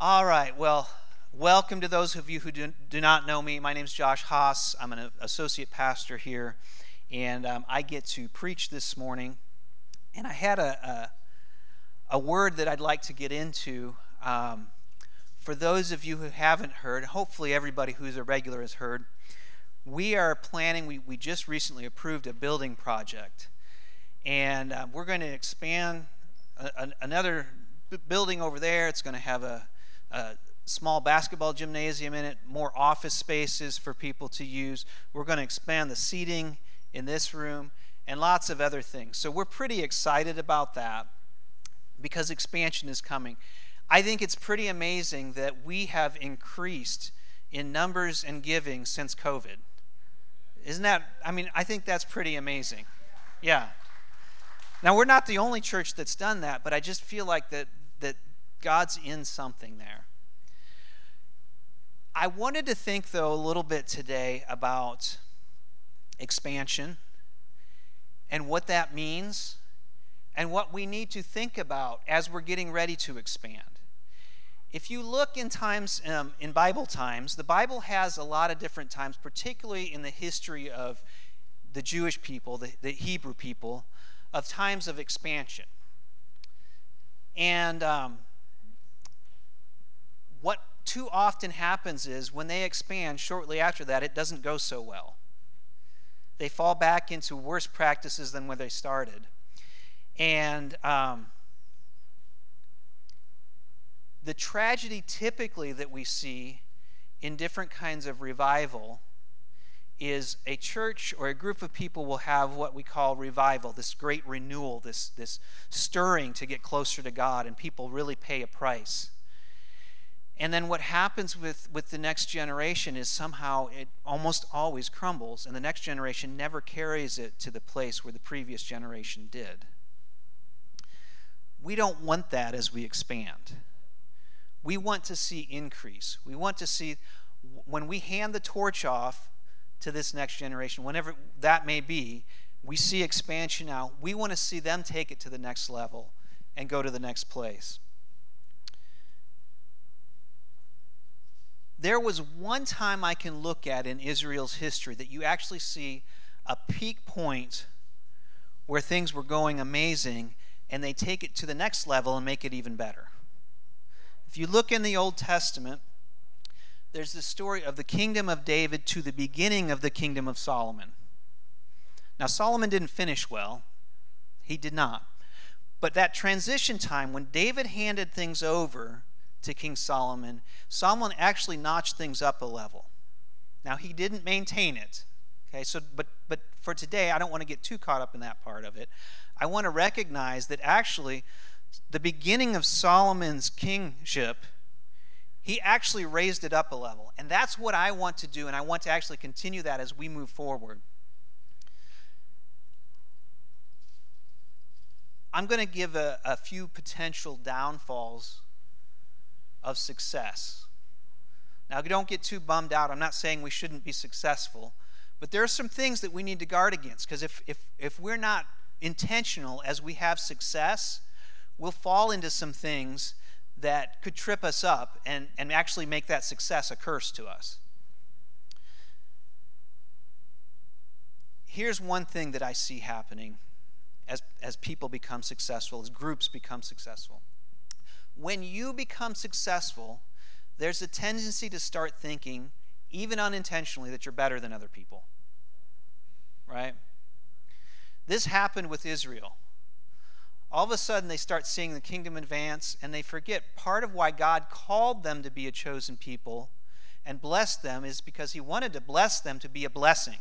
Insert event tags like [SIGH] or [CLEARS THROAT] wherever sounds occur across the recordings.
All right, well, welcome to those of you who do, do not know me. My name is Josh Haas. I'm an associate pastor here, and um, I get to preach this morning. And I had a, a, a word that I'd like to get into. Um, for those of you who haven't heard, hopefully everybody who's a regular has heard, we are planning, we, we just recently approved a building project. And uh, we're going to expand a, a, another building over there. It's going to have a a small basketball gymnasium in it, more office spaces for people to use. We're going to expand the seating in this room and lots of other things. So we're pretty excited about that because expansion is coming. I think it's pretty amazing that we have increased in numbers and giving since COVID. Isn't that, I mean, I think that's pretty amazing. Yeah. Now, we're not the only church that's done that, but I just feel like that, that God's in something there. I wanted to think, though, a little bit today about expansion and what that means and what we need to think about as we're getting ready to expand. If you look in times, um, in Bible times, the Bible has a lot of different times, particularly in the history of the Jewish people, the, the Hebrew people, of times of expansion. And um, what too often happens is when they expand shortly after that, it doesn't go so well. They fall back into worse practices than when they started. And um, the tragedy typically that we see in different kinds of revival is a church or a group of people will have what we call revival, this great renewal, this, this stirring to get closer to God, and people really pay a price. And then what happens with, with the next generation is somehow it almost always crumbles, and the next generation never carries it to the place where the previous generation did. We don't want that as we expand. We want to see increase. We want to see, when we hand the torch off to this next generation, whenever that may be, we see expansion now. We want to see them take it to the next level and go to the next place. There was one time I can look at in Israel's history that you actually see a peak point where things were going amazing and they take it to the next level and make it even better. If you look in the Old Testament, there's the story of the kingdom of David to the beginning of the kingdom of Solomon. Now, Solomon didn't finish well, he did not. But that transition time, when David handed things over to King Solomon, Solomon actually notched things up a level. Now he didn't maintain it. Okay, so but but for today, I don't want to get too caught up in that part of it. I want to recognize that actually the beginning of Solomon's kingship, he actually raised it up a level. And that's what I want to do, and I want to actually continue that as we move forward. I'm going to give a, a few potential downfalls of success. Now, don't get too bummed out. I'm not saying we shouldn't be successful, but there are some things that we need to guard against because if, if, if we're not intentional as we have success, we'll fall into some things that could trip us up and, and actually make that success a curse to us. Here's one thing that I see happening as, as people become successful, as groups become successful when you become successful, there's a tendency to start thinking, even unintentionally, that you're better than other people. Right? This happened with Israel. All of a sudden, they start seeing the kingdom advance, and they forget part of why God called them to be a chosen people and blessed them is because He wanted to bless them to be a blessing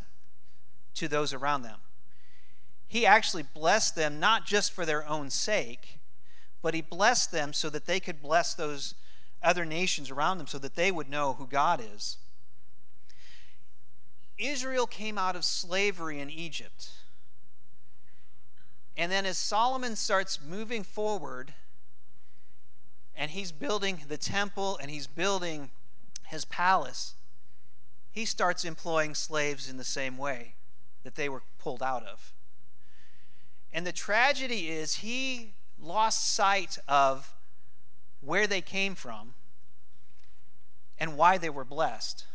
to those around them. He actually blessed them not just for their own sake, but he blessed them so that they could bless those other nations around them so that they would know who God is. Israel came out of slavery in Egypt. And then as Solomon starts moving forward, and he's building the temple and he's building his palace, he starts employing slaves in the same way that they were pulled out of. And the tragedy is he lost sight of where they came from and why they were blessed.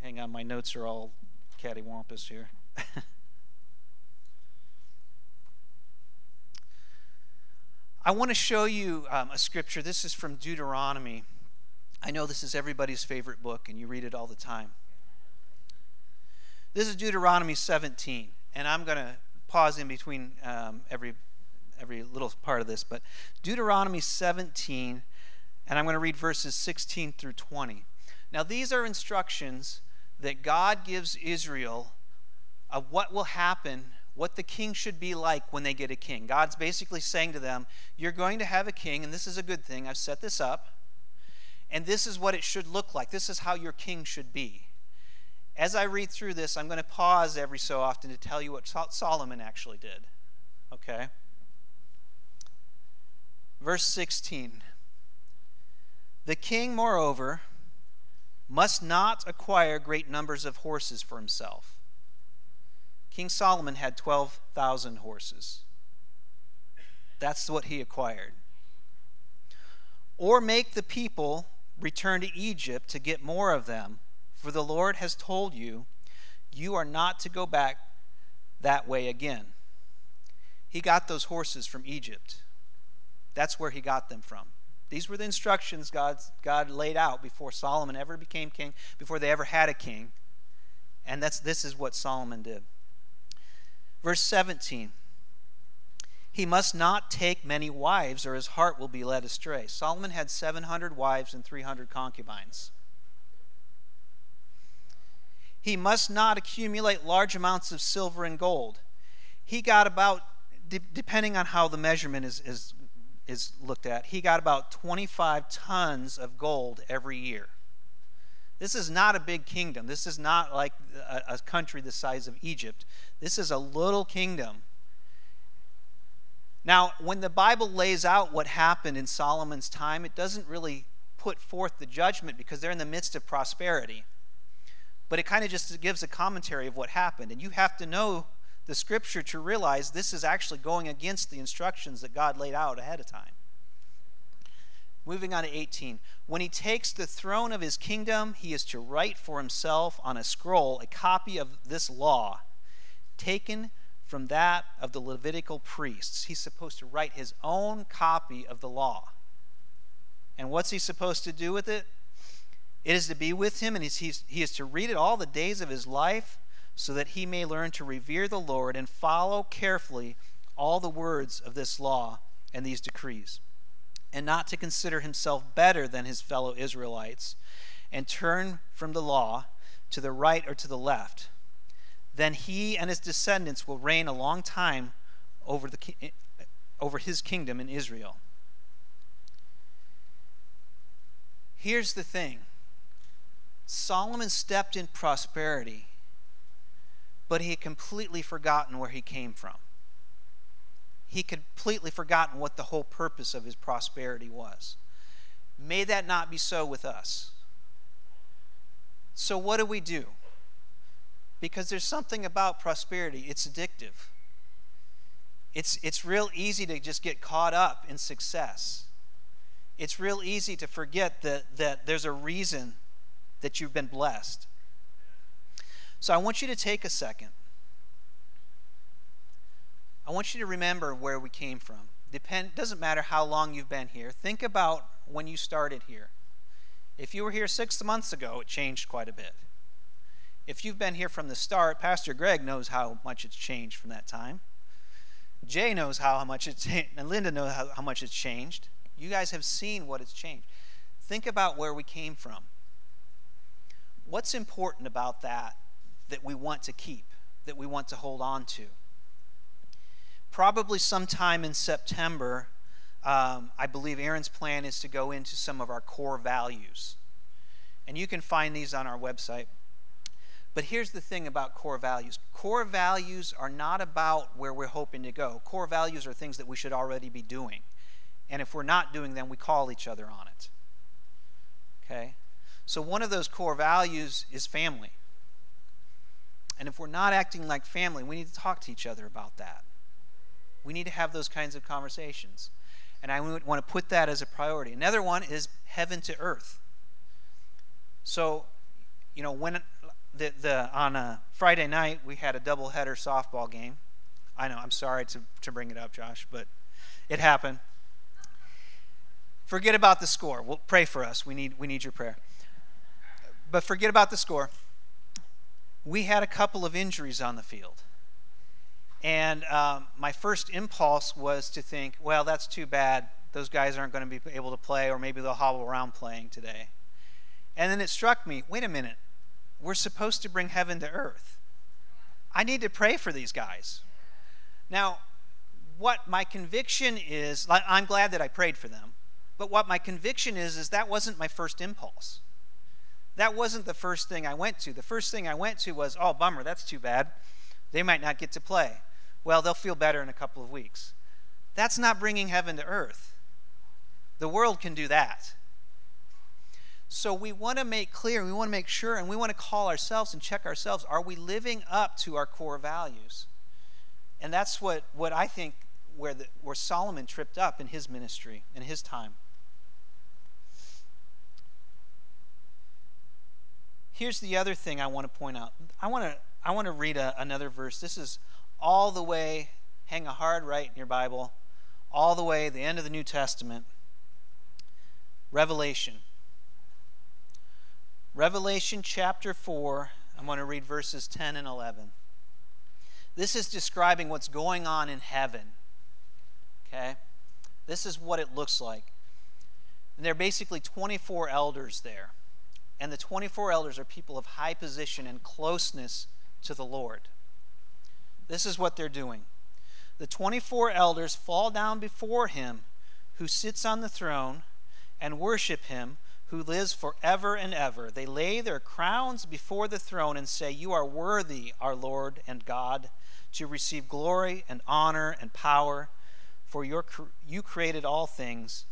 Hang on, my notes are all cattywampus here. [LAUGHS] I want to show you um, a scripture. This is from Deuteronomy. I know this is everybody's favorite book, and you read it all the time. This is Deuteronomy 17, and I'm going to pause in between um, every every little part of this, but Deuteronomy 17, and I'm going to read verses 16 through 20. Now, these are instructions that God gives Israel of what will happen, what the king should be like when they get a king. God's basically saying to them, You're going to have a king, and this is a good thing. I've set this up, and this is what it should look like. This is how your king should be. As I read through this, I'm going to pause every so often to tell you what Solomon actually did. Okay? Verse 16 The king, moreover, must not acquire great numbers of horses for himself. King Solomon had 12,000 horses. That's what he acquired. Or make the people return to Egypt to get more of them, for the Lord has told you, you are not to go back that way again. He got those horses from Egypt. That's where he got them from. These were the instructions God, God laid out before Solomon ever became king, before they ever had a king. And that's, this is what Solomon did. Verse 17 He must not take many wives, or his heart will be led astray. Solomon had 700 wives and 300 concubines. He must not accumulate large amounts of silver and gold. He got about, de- depending on how the measurement is, is is looked at, he got about 25 tons of gold every year. This is not a big kingdom. This is not like a, a country the size of Egypt. This is a little kingdom. Now, when the Bible lays out what happened in Solomon's time, it doesn't really put forth the judgment because they're in the midst of prosperity. But it kind of just gives a commentary of what happened. And you have to know the scripture to realize this is actually going against the instructions that God laid out ahead of time. Moving on to 18. When he takes the throne of his kingdom, he is to write for himself on a scroll a copy of this law, taken from that of the Levitical priests. He's supposed to write his own copy of the law. And what's he supposed to do with it? It is to be with him, and he is to read it all the days of his life so that he may learn to revere the Lord and follow carefully all the words of this law and these decrees, and not to consider himself better than his fellow Israelites, and turn from the law to the right or to the left. Then he and his descendants will reign a long time over, the, over his kingdom in Israel. Here's the thing Solomon stepped in prosperity but he had completely forgotten where he came from. He completely forgotten what the whole purpose of his prosperity was. May that not be so with us. So, what do we do? Because there's something about prosperity, it's addictive. It's, it's real easy to just get caught up in success. It's real easy to forget that, that there's a reason that you've been blessed. So I want you to take a second. I want you to remember where we came from. Depend doesn't matter how long you've been here. Think about when you started here. If you were here 6 months ago, it changed quite a bit. If you've been here from the start, Pastor Greg knows how much it's changed from that time. Jay knows how much it's and Linda knows how, how much it's changed. You guys have seen what it's changed. Think about where we came from. What's important about that that we want to keep, that we want to hold on to. Probably sometime in September, um, I believe Aaron's plan is to go into some of our core values. And you can find these on our website. But here's the thing about core values core values are not about where we're hoping to go. Core values are things that we should already be doing. And if we're not doing them, we call each other on it. Okay? So one of those core values is family. And if we're not acting like family, we need to talk to each other about that. We need to have those kinds of conversations. And I want to put that as a priority. Another one is heaven to earth. So, you know, when the, the on a Friday night we had a doubleheader softball game. I know, I'm sorry to, to bring it up, Josh, but it happened. Forget about the score. We'll pray for us. We need we need your prayer. But forget about the score. We had a couple of injuries on the field. And um, my first impulse was to think, well, that's too bad. Those guys aren't going to be able to play, or maybe they'll hobble around playing today. And then it struck me wait a minute. We're supposed to bring heaven to earth. I need to pray for these guys. Now, what my conviction is, I'm glad that I prayed for them, but what my conviction is, is that wasn't my first impulse. That wasn't the first thing I went to. The first thing I went to was, oh, bummer, that's too bad. They might not get to play well, they'll feel better in a couple of weeks. That's not bringing heaven to earth. The world can do that. So we want to make clear, we want to make sure, and we want to call ourselves and check ourselves are we living up to our core values? And that's what, what I think where, the, where Solomon tripped up in his ministry, in his time. Here's the other thing I want to point out. I want to, I want to read a, another verse. This is all the way, hang a hard right in your Bible, all the way, the end of the New Testament. Revelation. Revelation chapter 4, I'm going to read verses 10 and 11. This is describing what's going on in heaven. Okay? This is what it looks like. And there are basically 24 elders there. And the 24 elders are people of high position and closeness to the Lord. This is what they're doing. The 24 elders fall down before him who sits on the throne and worship him who lives forever and ever. They lay their crowns before the throne and say, You are worthy, our Lord and God, to receive glory and honor and power, for your, you created all things,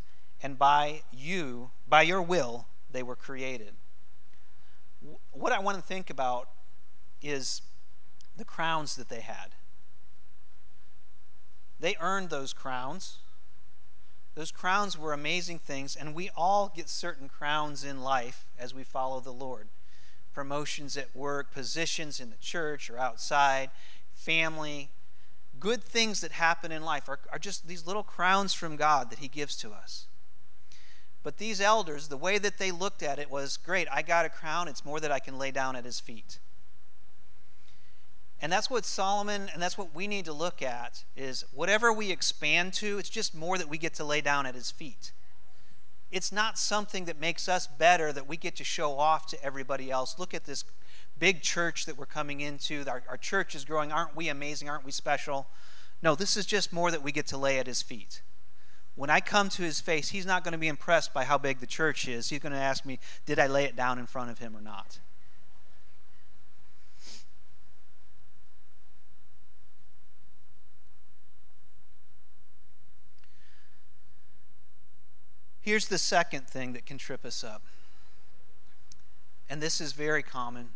and by you, by your will, they were created. What I want to think about is the crowns that they had. They earned those crowns. Those crowns were amazing things, and we all get certain crowns in life as we follow the Lord promotions at work, positions in the church or outside, family. Good things that happen in life are, are just these little crowns from God that He gives to us. But these elders, the way that they looked at it was great, I got a crown, it's more that I can lay down at His feet. And that's what Solomon and that's what we need to look at is whatever we expand to, it's just more that we get to lay down at his feet. It's not something that makes us better that we get to show off to everybody else. Look at this big church that we're coming into. Our, our church is growing. Aren't we amazing? Aren't we special? No, this is just more that we get to lay at his feet. When I come to his face, he's not going to be impressed by how big the church is. He's going to ask me, Did I lay it down in front of him or not? Here's the second thing that can trip us up. And this is very common.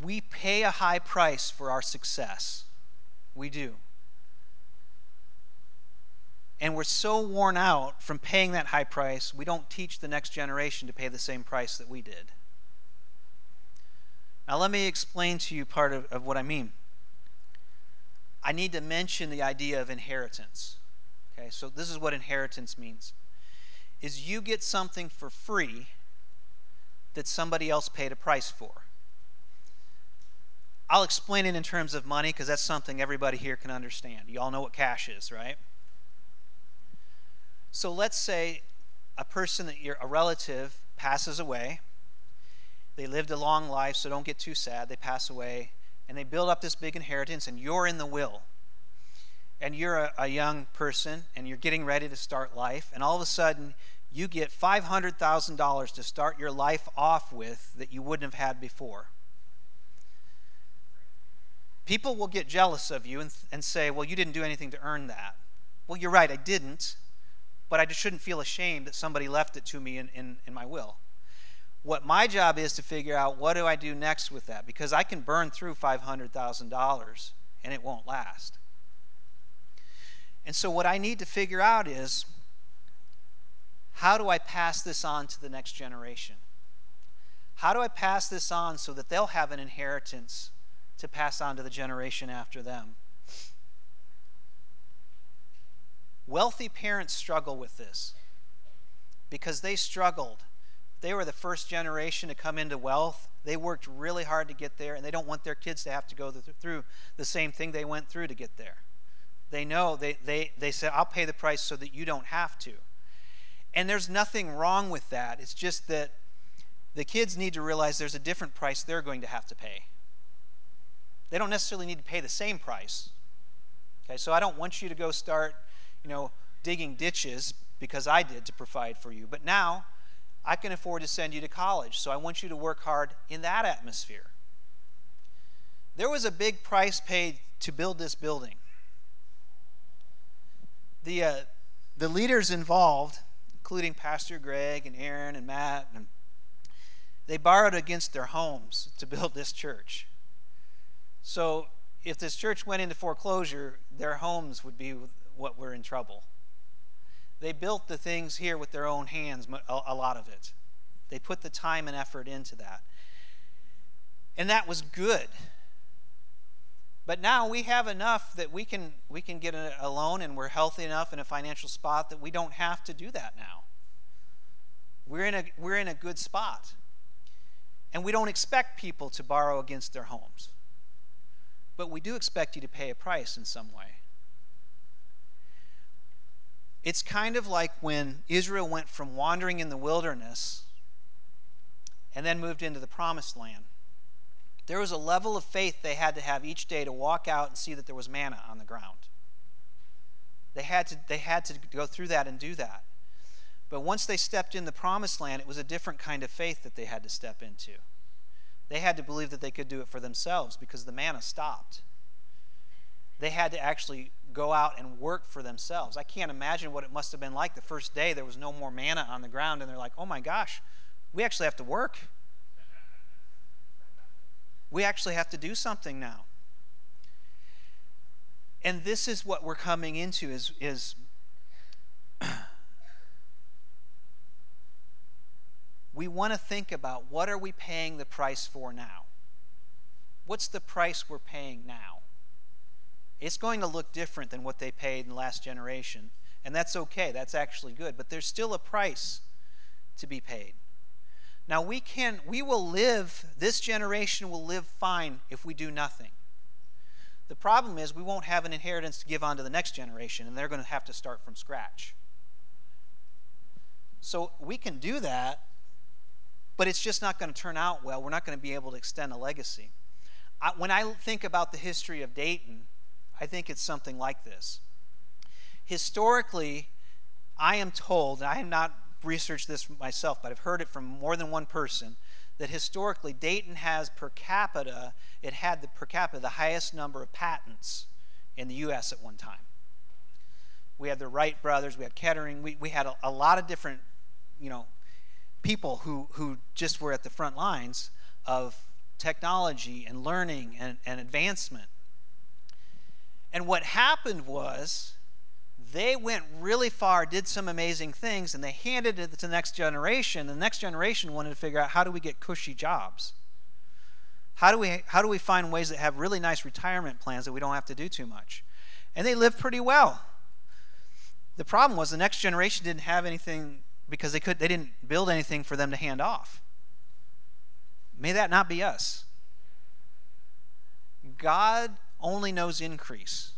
We pay a high price for our success. We do. And we're so worn out from paying that high price, we don't teach the next generation to pay the same price that we did. Now, let me explain to you part of, of what I mean. I need to mention the idea of inheritance. Okay, so this is what inheritance means. Is you get something for free that somebody else paid a price for. I'll explain it in terms of money because that's something everybody here can understand. You all know what cash is, right? So let's say a person that you're a relative passes away. They lived a long life, so don't get too sad. They pass away and they build up this big inheritance, and you're in the will and you're a, a young person and you're getting ready to start life, and all of a sudden you get $500,000 to start your life off with that you wouldn't have had before. People will get jealous of you and, and say, Well, you didn't do anything to earn that. Well, you're right, I didn't, but I just shouldn't feel ashamed that somebody left it to me in, in, in my will. What my job is to figure out what do I do next with that because I can burn through $500,000 and it won't last. And so, what I need to figure out is how do I pass this on to the next generation? How do I pass this on so that they'll have an inheritance to pass on to the generation after them? Wealthy parents struggle with this because they struggled. They were the first generation to come into wealth. They worked really hard to get there, and they don't want their kids to have to go through the same thing they went through to get there. They know, they, they, they said, I'll pay the price so that you don't have to. And there's nothing wrong with that. It's just that the kids need to realize there's a different price they're going to have to pay. They don't necessarily need to pay the same price. Okay, so I don't want you to go start, you know, digging ditches because I did to provide for you. But now I can afford to send you to college, so I want you to work hard in that atmosphere. There was a big price paid to build this building. The, uh, the leaders involved, including Pastor Greg and Aaron and Matt and they borrowed against their homes to build this church. So if this church went into foreclosure, their homes would be what we're in trouble. They built the things here with their own hands, a lot of it. They put the time and effort into that. And that was good. But now we have enough that we can we can get a, loan and we're healthy enough in a financial spot that we don't have to do that now. We're in a we're in a good spot. And we don't expect people to borrow against their homes. But we do expect you to pay a price in some way. It's kind of like when Israel went from wandering in the wilderness and then moved into the promised land. There was a level of faith they had to have each day to walk out and see that there was manna on the ground. They had to, they had to go through that and do that. But once they stepped in the promised land, it was a different kind of faith that they had to step into. They had to believe that they could do it for themselves because the manna stopped. They had to actually go out and work for themselves. I can't imagine what it must have been like the first day there was no more manna on the ground, and they're like, oh my gosh, we actually have to work. We actually have to do something now. And this is what we're coming into is, is [CLEARS THROAT] we want to think about what are we paying the price for now? What's the price we're paying now? It's going to look different than what they paid in the last generation, and that's okay. That's actually good, but there's still a price to be paid. Now we can we will live this generation will live fine if we do nothing. The problem is we won't have an inheritance to give on to the next generation and they're going to have to start from scratch. So we can do that but it's just not going to turn out well. We're not going to be able to extend a legacy. I, when I think about the history of Dayton, I think it's something like this. Historically, I am told, and I have not researched this myself, but I've heard it from more than one person, that historically Dayton has per capita, it had the per capita the highest number of patents in the U.S. at one time. We had the Wright brothers, we had Kettering, we, we had a, a lot of different, you know, people who, who just were at the front lines of technology and learning and, and advancement. And what happened was they went really far, did some amazing things, and they handed it to the next generation. The next generation wanted to figure out how do we get cushy jobs? How do we, how do we find ways that have really nice retirement plans that we don't have to do too much? And they lived pretty well. The problem was the next generation didn't have anything because they could they didn't build anything for them to hand off. May that not be us. God only knows increase.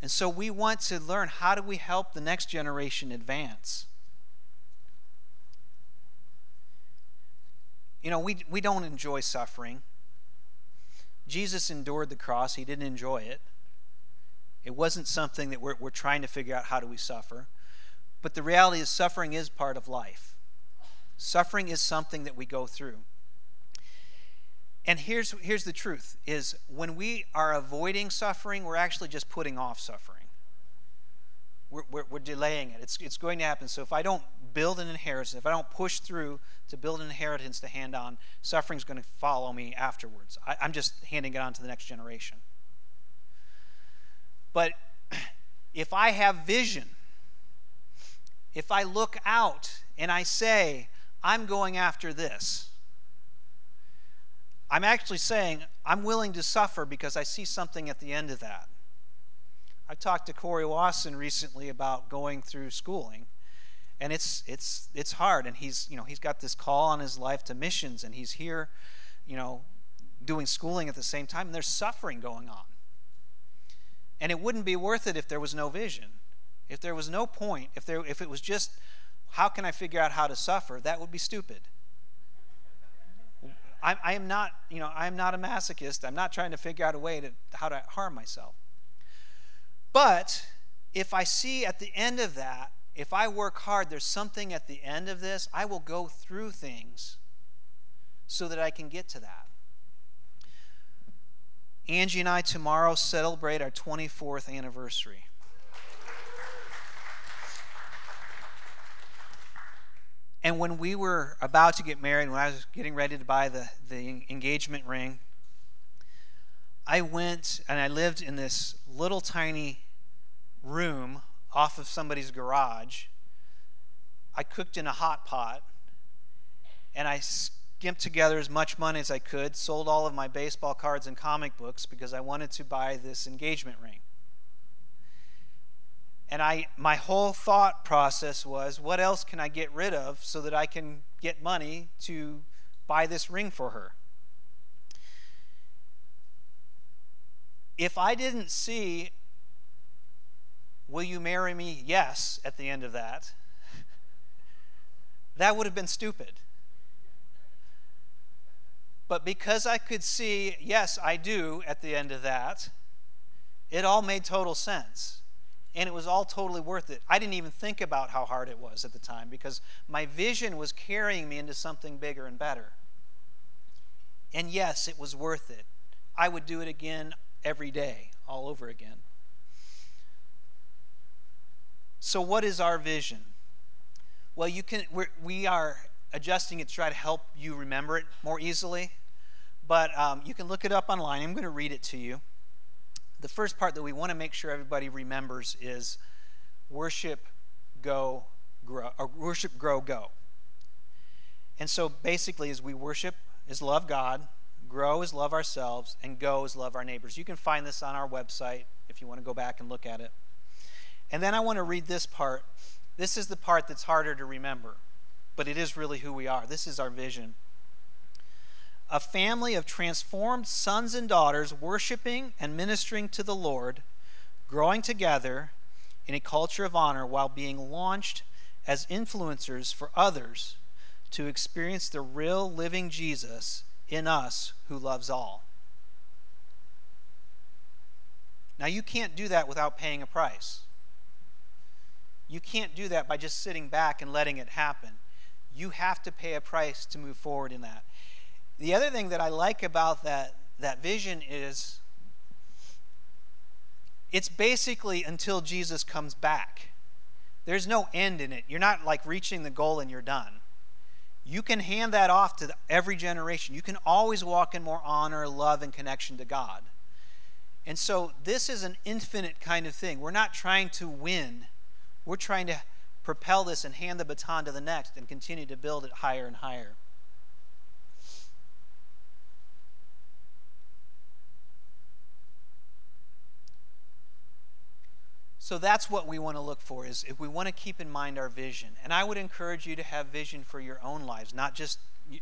And so we want to learn how do we help the next generation advance? You know, we, we don't enjoy suffering. Jesus endured the cross, he didn't enjoy it. It wasn't something that we're, we're trying to figure out how do we suffer. But the reality is, suffering is part of life. Suffering is something that we go through. And here's, here's the truth is when we are avoiding suffering, we're actually just putting off suffering. We're, we're, we're, delaying it. It's, it's going to happen. So if I don't build an inheritance, if I don't push through to build an inheritance to hand on, suffering's going to follow me afterwards. I, I'm just handing it on to the next generation. But [CLEARS THROAT] if I have vision, if I look out and I say, I'm going after this, I'm actually saying, I'm willing to suffer because I see something at the end of that. I talked to Corey Wasson recently about going through schooling, and it's it's it's hard. And he's you know he's got this call on his life to missions, and he's here, you know, doing schooling at the same time, and there's suffering going on. And it wouldn't be worth it if there was no vision, if there was no point, if there if it was just how can I figure out how to suffer? That would be stupid. I, I am not, you know, I am not a masochist. I'm not trying to figure out a way to how to harm myself. But if I see at the end of that, if I work hard, there's something at the end of this, I will go through things so that I can get to that. Angie and I tomorrow celebrate our 24th anniversary. And when we were about to get married, when I was getting ready to buy the, the engagement ring, I went and I lived in this little tiny room off of somebody's garage. I cooked in a hot pot and I skimped together as much money as I could, sold all of my baseball cards and comic books because I wanted to buy this engagement ring. And I my whole thought process was what else can I get rid of so that I can get money to buy this ring for her? If I didn't see will you marry me? Yes at the end of that. [LAUGHS] that would have been stupid. But because I could see, yes, I do at the end of that, it all made total sense and it was all totally worth it. I didn't even think about how hard it was at the time because my vision was carrying me into something bigger and better. And yes, it was worth it. I would do it again every day, all over again. So, what is our vision? Well, you can. We're, we are adjusting it to try to help you remember it more easily, but um, you can look it up online. I'm going to read it to you the first part that we want to make sure everybody remembers is worship, go, grow, or worship, grow, go. And so basically, as we worship, is love God, grow is love ourselves, and go is love our neighbors. You can find this on our website if you want to go back and look at it. And then I want to read this part. This is the part that's harder to remember, but it is really who we are. This is our vision a family of transformed sons and daughters worshiping and ministering to the Lord, growing together in a culture of honor while being launched as influencers for others to experience the real living Jesus in us who loves all. Now, you can't do that without paying a price. You can't do that by just sitting back and letting it happen. You have to pay a price to move forward in that. The other thing that I like about that, that vision is it's basically until Jesus comes back. There's no end in it. You're not like reaching the goal and you're done. You can hand that off to every generation. You can always walk in more honor, love, and connection to God. And so this is an infinite kind of thing. We're not trying to win, we're trying to propel this and hand the baton to the next and continue to build it higher and higher. So that's what we want to look for is if we want to keep in mind our vision. And I would encourage you to have vision for your own lives, not just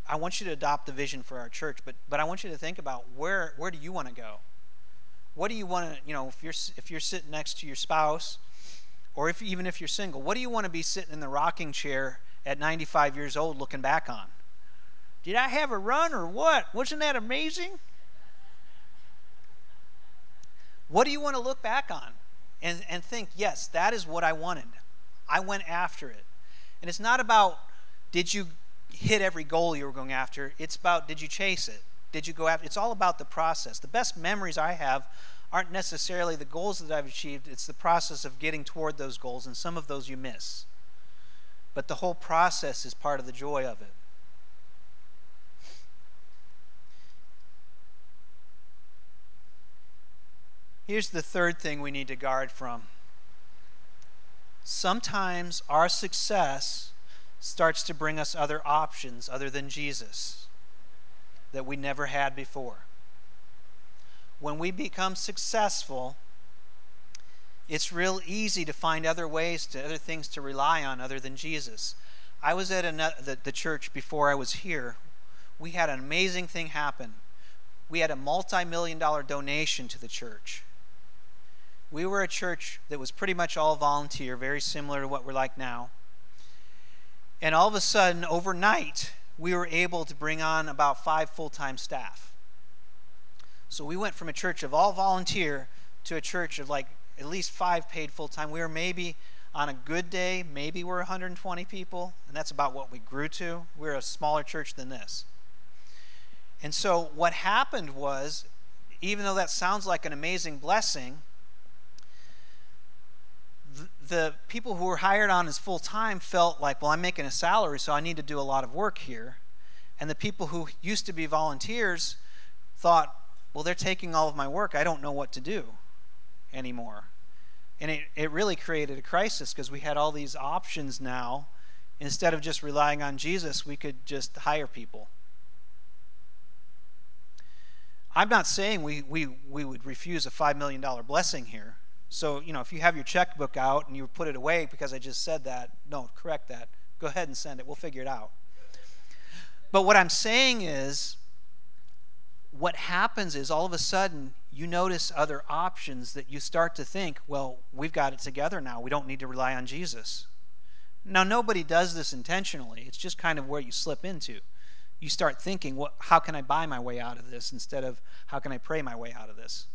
I want you to adopt the vision for our church, but but I want you to think about where where do you want to go? What do you want to, you know, if you're if you're sitting next to your spouse or if even if you're single, what do you want to be sitting in the rocking chair at 95 years old looking back on? Did I have a run or what? Wasn't that amazing? What do you want to look back on? And, and think, yes, that is what I wanted. I went after it. And it's not about did you hit every goal you were going after, it's about did you chase it? Did you go after it's all about the process. The best memories I have aren't necessarily the goals that I've achieved, it's the process of getting toward those goals, and some of those you miss. But the whole process is part of the joy of it. Here's the third thing we need to guard from. Sometimes our success starts to bring us other options other than Jesus that we never had before. When we become successful, it's real easy to find other ways to other things to rely on other than Jesus. I was at another, the, the church before I was here. We had an amazing thing happen. We had a multi million dollar donation to the church. We were a church that was pretty much all volunteer, very similar to what we're like now. And all of a sudden, overnight, we were able to bring on about five full time staff. So we went from a church of all volunteer to a church of like at least five paid full time. We were maybe on a good day, maybe we're 120 people, and that's about what we grew to. We're a smaller church than this. And so what happened was, even though that sounds like an amazing blessing, the people who were hired on as full time felt like, well, I'm making a salary, so I need to do a lot of work here. And the people who used to be volunteers thought, well, they're taking all of my work. I don't know what to do anymore. And it, it really created a crisis because we had all these options now. Instead of just relying on Jesus, we could just hire people. I'm not saying we, we, we would refuse a $5 million blessing here. So, you know, if you have your checkbook out and you put it away because I just said that, no, correct that. Go ahead and send it. We'll figure it out. But what I'm saying is, what happens is all of a sudden you notice other options that you start to think, well, we've got it together now. We don't need to rely on Jesus. Now, nobody does this intentionally, it's just kind of where you slip into. You start thinking, well, how can I buy my way out of this instead of how can I pray my way out of this?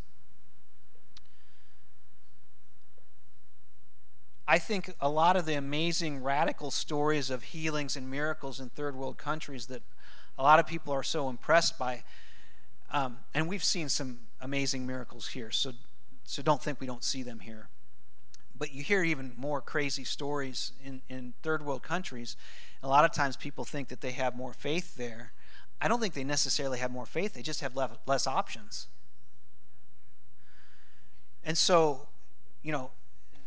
I think a lot of the amazing radical stories of healings and miracles in third world countries that a lot of people are so impressed by um, and we've seen some amazing miracles here, so, so don't think we don't see them here. But you hear even more crazy stories in, in third world countries. A lot of times people think that they have more faith there. I don't think they necessarily have more faith, they just have less options. And so, you know,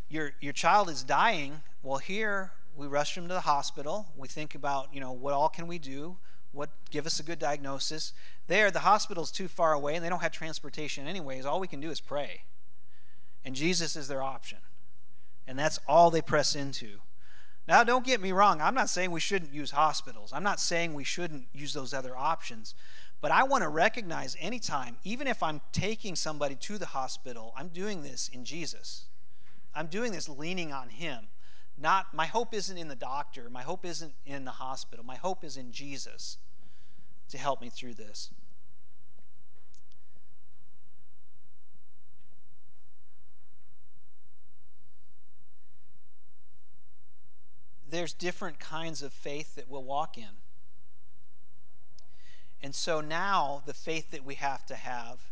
your, your child is dying. Well, here we rush them to the hospital. We think about, you know, what all can we do? What give us a good diagnosis? There, the hospital's too far away and they don't have transportation anyways. All we can do is pray. And Jesus is their option. And that's all they press into. Now, don't get me wrong. I'm not saying we shouldn't use hospitals. I'm not saying we shouldn't use those other options. But I want to recognize anytime, even if I'm taking somebody to the hospital, I'm doing this in Jesus. I'm doing this leaning on Him. Not my hope isn't in the doctor, my hope isn't in the hospital. My hope is in Jesus to help me through this. There's different kinds of faith that we'll walk in. And so now the faith that we have to have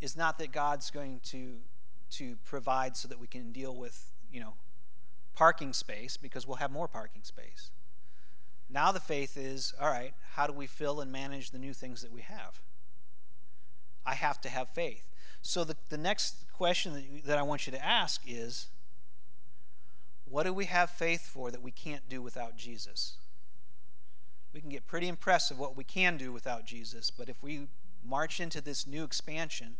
is not that God's going to to provide so that we can deal with, you know, parking space because we'll have more parking space. Now the faith is all right, how do we fill and manage the new things that we have? I have to have faith. So the, the next question that, that I want you to ask is what do we have faith for that we can't do without Jesus? We can get pretty impressive what we can do without Jesus, but if we march into this new expansion,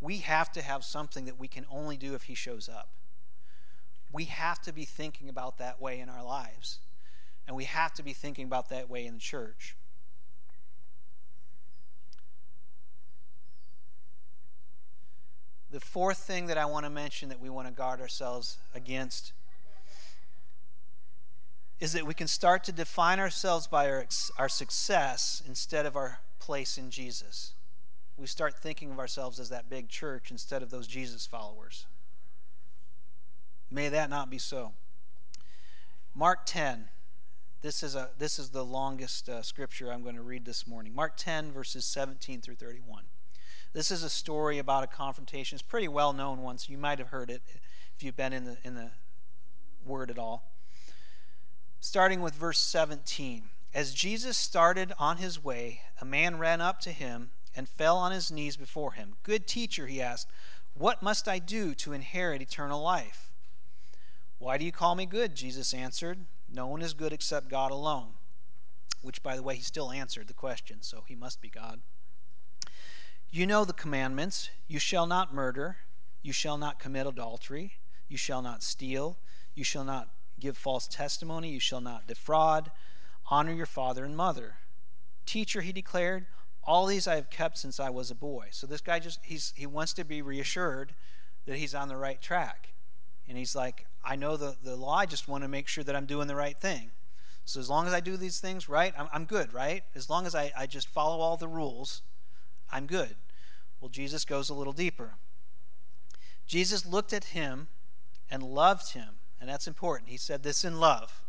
we have to have something that we can only do if He shows up. We have to be thinking about that way in our lives. And we have to be thinking about that way in the church. The fourth thing that I want to mention that we want to guard ourselves against is that we can start to define ourselves by our, our success instead of our place in Jesus. We start thinking of ourselves as that big church instead of those Jesus followers. May that not be so. Mark 10. This is, a, this is the longest uh, scripture I'm going to read this morning. Mark 10, verses 17 through 31. This is a story about a confrontation. It's pretty well known one, so you might have heard it if you've been in the, in the Word at all. Starting with verse 17. As Jesus started on his way, a man ran up to him and fell on his knees before him. Good teacher, he asked, What must I do to inherit eternal life? Why do you call me good? Jesus answered. No one is good except God alone. Which, by the way, he still answered the question, so he must be God. You know the commandments you shall not murder, you shall not commit adultery, you shall not steal, you shall not give false testimony, you shall not defraud, honor your father and mother. Teacher, he declared, all these I have kept since I was a boy. So this guy just he's he wants to be reassured that he's on the right track. And he's like, I know the, the law, I just want to make sure that I'm doing the right thing. So as long as I do these things right, I'm, I'm good, right? As long as I, I just follow all the rules, I'm good. Well, Jesus goes a little deeper. Jesus looked at him and loved him. And that's important. He said this in love.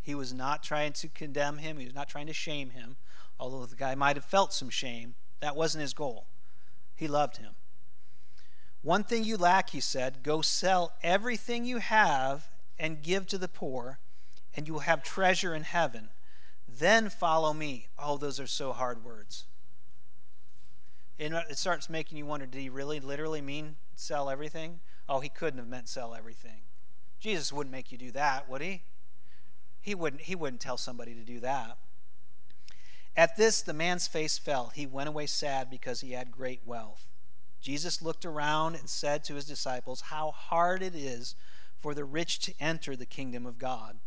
He was not trying to condemn him, he was not trying to shame him, although the guy might have felt some shame. That wasn't his goal. He loved him. One thing you lack, he said go sell everything you have and give to the poor, and you will have treasure in heaven. Then follow me. Oh, those are so hard words. And it starts making you wonder did he really literally mean sell everything? Oh, he couldn't have meant sell everything. Jesus wouldn't make you do that, would he? He wouldn't, he wouldn't tell somebody to do that. At this, the man's face fell. He went away sad because he had great wealth. Jesus looked around and said to his disciples, How hard it is for the rich to enter the kingdom of God.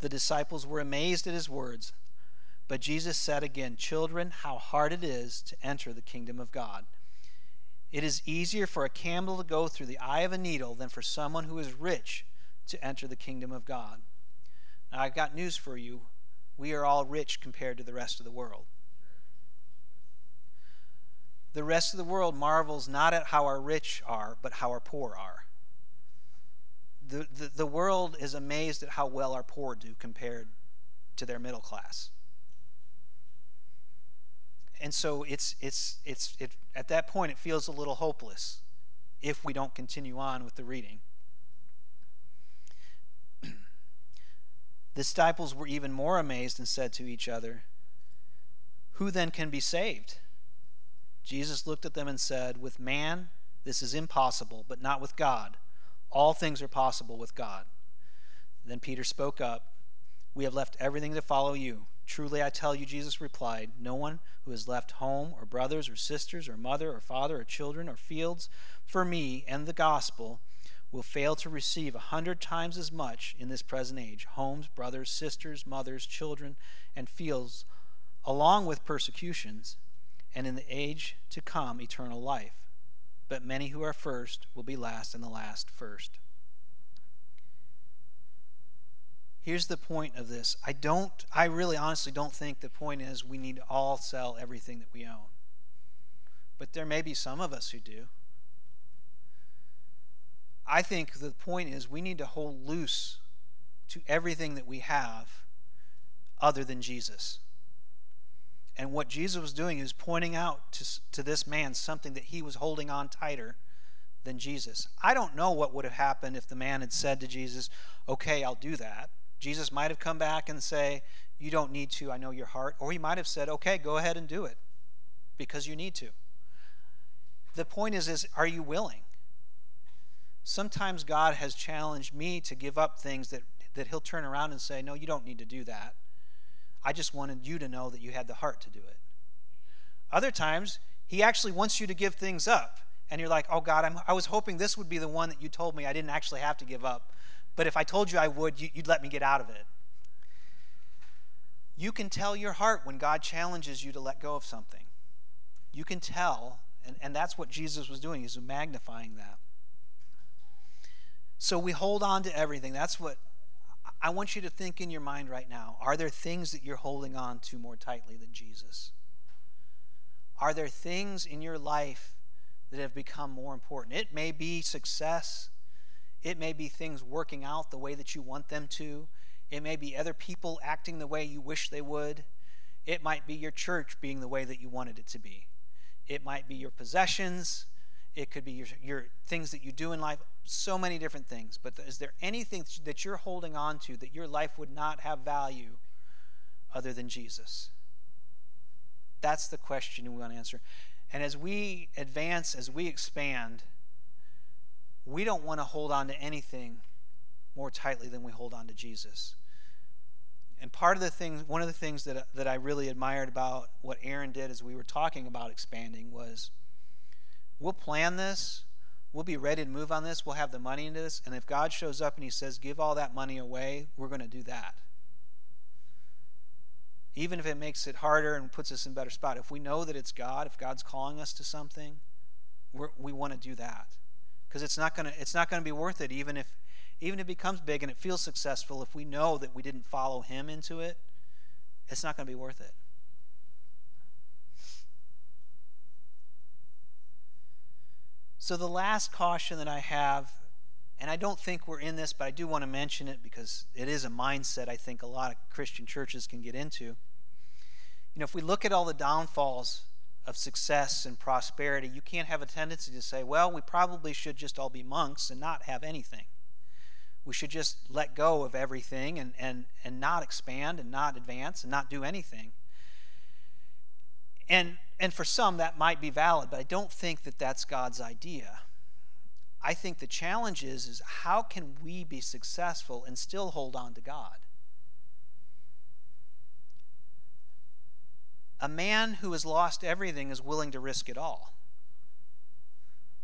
The disciples were amazed at his words. But Jesus said again, Children, how hard it is to enter the kingdom of God. It is easier for a camel to go through the eye of a needle than for someone who is rich to enter the kingdom of God. Now, I've got news for you. We are all rich compared to the rest of the world. The rest of the world marvels not at how our rich are, but how our poor are. The, the, the world is amazed at how well our poor do compared to their middle class and so it's it's it's it, at that point it feels a little hopeless if we don't continue on with the reading. Disciples were even more amazed and said to each other, "Who then can be saved?" Jesus looked at them and said, "With man this is impossible, but not with God. All things are possible with God." Then Peter spoke up, "We have left everything to follow you." Truly I tell you, Jesus replied, no one who has left home or brothers or sisters or mother or father or children or fields for me and the gospel will fail to receive a hundred times as much in this present age homes, brothers, sisters, mothers, children, and fields, along with persecutions, and in the age to come eternal life. But many who are first will be last, and the last first. here's the point of this. I don't, I really honestly don't think the point is we need to all sell everything that we own. But there may be some of us who do. I think the point is we need to hold loose to everything that we have other than Jesus. And what Jesus was doing is pointing out to, to this man something that he was holding on tighter than Jesus. I don't know what would have happened if the man had said to Jesus, Okay, I'll do that. Jesus might have come back and say, "You don't need to. I know your heart." Or he might have said, "Okay, go ahead and do it because you need to." The point is is are you willing? Sometimes God has challenged me to give up things that that he'll turn around and say, "No, you don't need to do that. I just wanted you to know that you had the heart to do it." Other times, he actually wants you to give things up and you're like, oh God, I'm, i was hoping this would be the one that you told me I didn't actually have to give up. But if I told you I would, you'd let me get out of it. You can tell your heart when God challenges you to let go of something. You can tell, and, and that's what Jesus was doing, He's magnifying that. So we hold on to everything. That's what I want you to think in your mind right now. Are there things that you're holding on to more tightly than Jesus? Are there things in your life that have become more important? It may be success, it may be things working out the way that you want them to. It may be other people acting the way you wish they would. It might be your church being the way that you wanted it to be. It might be your possessions. It could be your, your things that you do in life. So many different things. But is there anything that you're holding on to that your life would not have value other than Jesus? That's the question we want to answer. And as we advance, as we expand, we don't want to hold on to anything more tightly than we hold on to Jesus. And part of the things, one of the things that, that I really admired about what Aaron did as we were talking about expanding was we'll plan this, we'll be ready to move on this, we'll have the money into this, and if God shows up and He says, give all that money away, we're going to do that. Even if it makes it harder and puts us in a better spot. If we know that it's God, if God's calling us to something, we want to do that. Because it's not going to it's not going to be worth it even if even if it becomes big and it feels successful, if we know that we didn't follow him into it, it's not going to be worth it. So, the last caution that I have, and I don't think we're in this, but I do want to mention it because it is a mindset I think a lot of Christian churches can get into. You know, if we look at all the downfalls of success and prosperity, you can't have a tendency to say, well, we probably should just all be monks and not have anything. We should just let go of everything and, and, and not expand and not advance and not do anything. And, and for some, that might be valid, but I don't think that that's God's idea. I think the challenge is, is how can we be successful and still hold on to God? A man who has lost everything is willing to risk it all.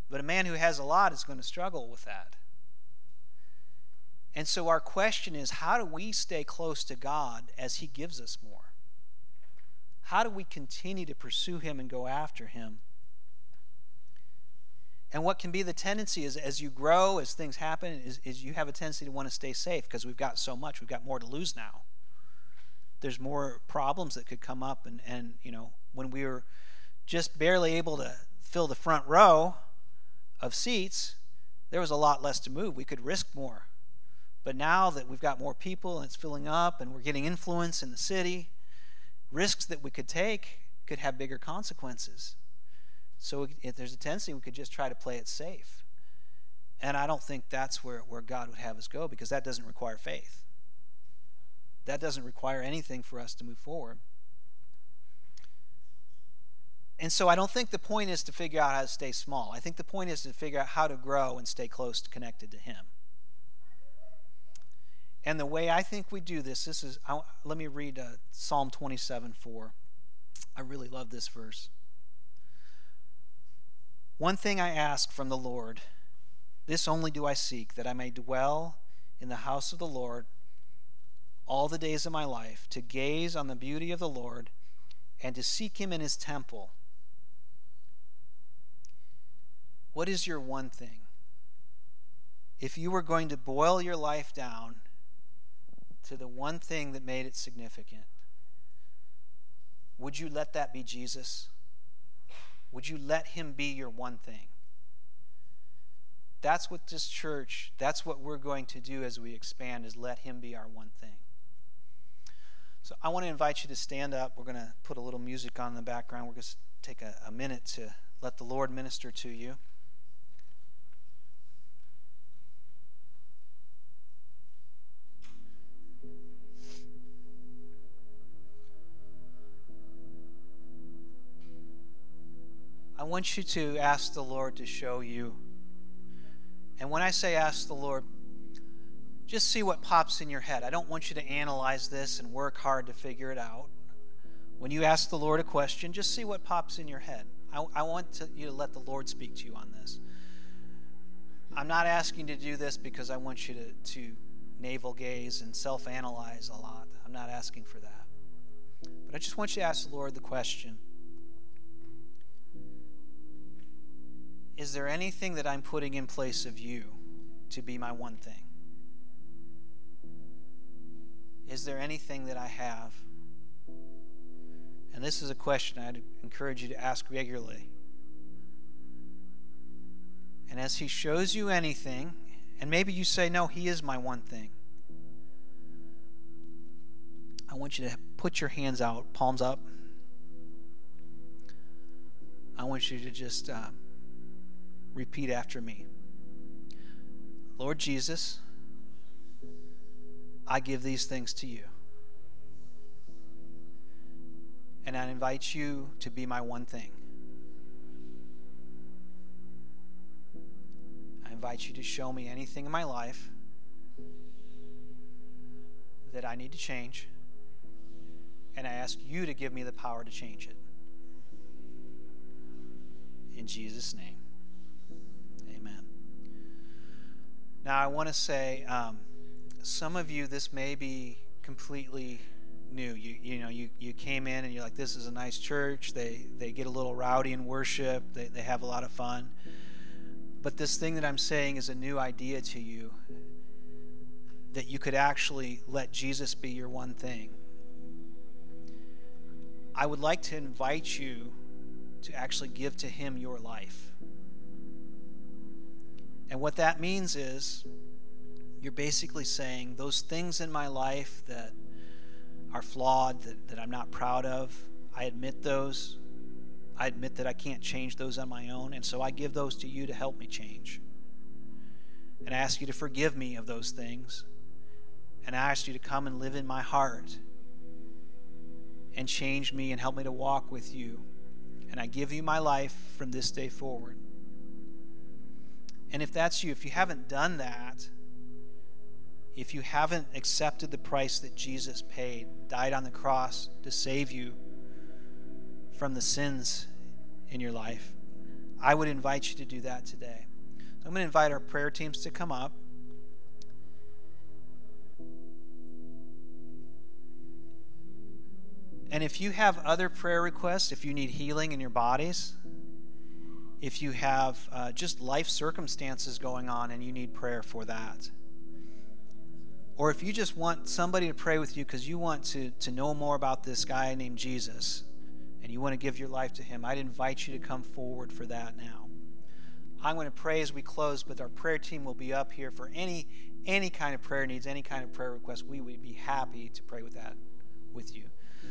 But a man who has a lot is going to struggle with that. And so, our question is how do we stay close to God as He gives us more? How do we continue to pursue Him and go after Him? And what can be the tendency is as you grow, as things happen, is, is you have a tendency to want to stay safe because we've got so much. We've got more to lose now. There's more problems that could come up. And, and you know, when we were just barely able to fill the front row of seats, there was a lot less to move. We could risk more. But now that we've got more people and it's filling up and we're getting influence in the city, risks that we could take could have bigger consequences. So if there's a tendency, we could just try to play it safe. And I don't think that's where, where God would have us go because that doesn't require faith. That doesn't require anything for us to move forward. And so I don't think the point is to figure out how to stay small. I think the point is to figure out how to grow and stay close connected to Him. And the way I think we do this, this is, I, let me read uh, Psalm 27 4. I really love this verse. One thing I ask from the Lord, this only do I seek, that I may dwell in the house of the Lord all the days of my life, to gaze on the beauty of the Lord and to seek him in his temple. What is your one thing? If you were going to boil your life down to the one thing that made it significant, would you let that be Jesus? Would you let him be your one thing? That's what this church, that's what we're going to do as we expand, is let him be our one thing. So I want to invite you to stand up. We're going to put a little music on in the background. We're going to take a, a minute to let the Lord minister to you. Want you to ask the Lord to show you. And when I say ask the Lord, just see what pops in your head. I don't want you to analyze this and work hard to figure it out. When you ask the Lord a question, just see what pops in your head. I, I want to, you to let the Lord speak to you on this. I'm not asking to do this because I want you to, to navel gaze and self analyze a lot. I'm not asking for that. But I just want you to ask the Lord the question Is there anything that I'm putting in place of you to be my one thing? Is there anything that I have? And this is a question I'd encourage you to ask regularly. And as He shows you anything, and maybe you say, No, He is my one thing. I want you to put your hands out, palms up. I want you to just. Uh, Repeat after me Lord Jesus, I give these things to you. And I invite you to be my one thing. I invite you to show me anything in my life that I need to change. And I ask you to give me the power to change it. In Jesus' name. Now, I want to say um, some of you, this may be completely new. You, you know, you, you came in and you're like, this is a nice church. They, they get a little rowdy in worship, they, they have a lot of fun. But this thing that I'm saying is a new idea to you that you could actually let Jesus be your one thing. I would like to invite you to actually give to Him your life. And what that means is you're basically saying those things in my life that are flawed, that, that I'm not proud of, I admit those. I admit that I can't change those on my own, and so I give those to you to help me change. And I ask you to forgive me of those things. And I ask you to come and live in my heart and change me and help me to walk with you. And I give you my life from this day forward. And if that's you, if you haven't done that, if you haven't accepted the price that Jesus paid, died on the cross to save you from the sins in your life, I would invite you to do that today. So I'm going to invite our prayer teams to come up. And if you have other prayer requests, if you need healing in your bodies, if you have uh, just life circumstances going on and you need prayer for that, or if you just want somebody to pray with you because you want to, to know more about this guy named Jesus and you want to give your life to him, I'd invite you to come forward for that now. I'm going to pray as we close, but our prayer team will be up here for any any kind of prayer needs, any kind of prayer request. We would be happy to pray with that with you.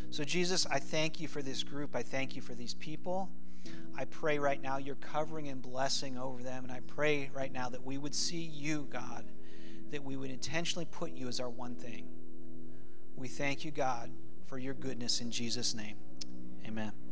So, Jesus, I thank you for this group. I thank you for these people. I pray right now your covering and blessing over them. And I pray right now that we would see you, God, that we would intentionally put you as our one thing. We thank you, God, for your goodness in Jesus' name. Amen.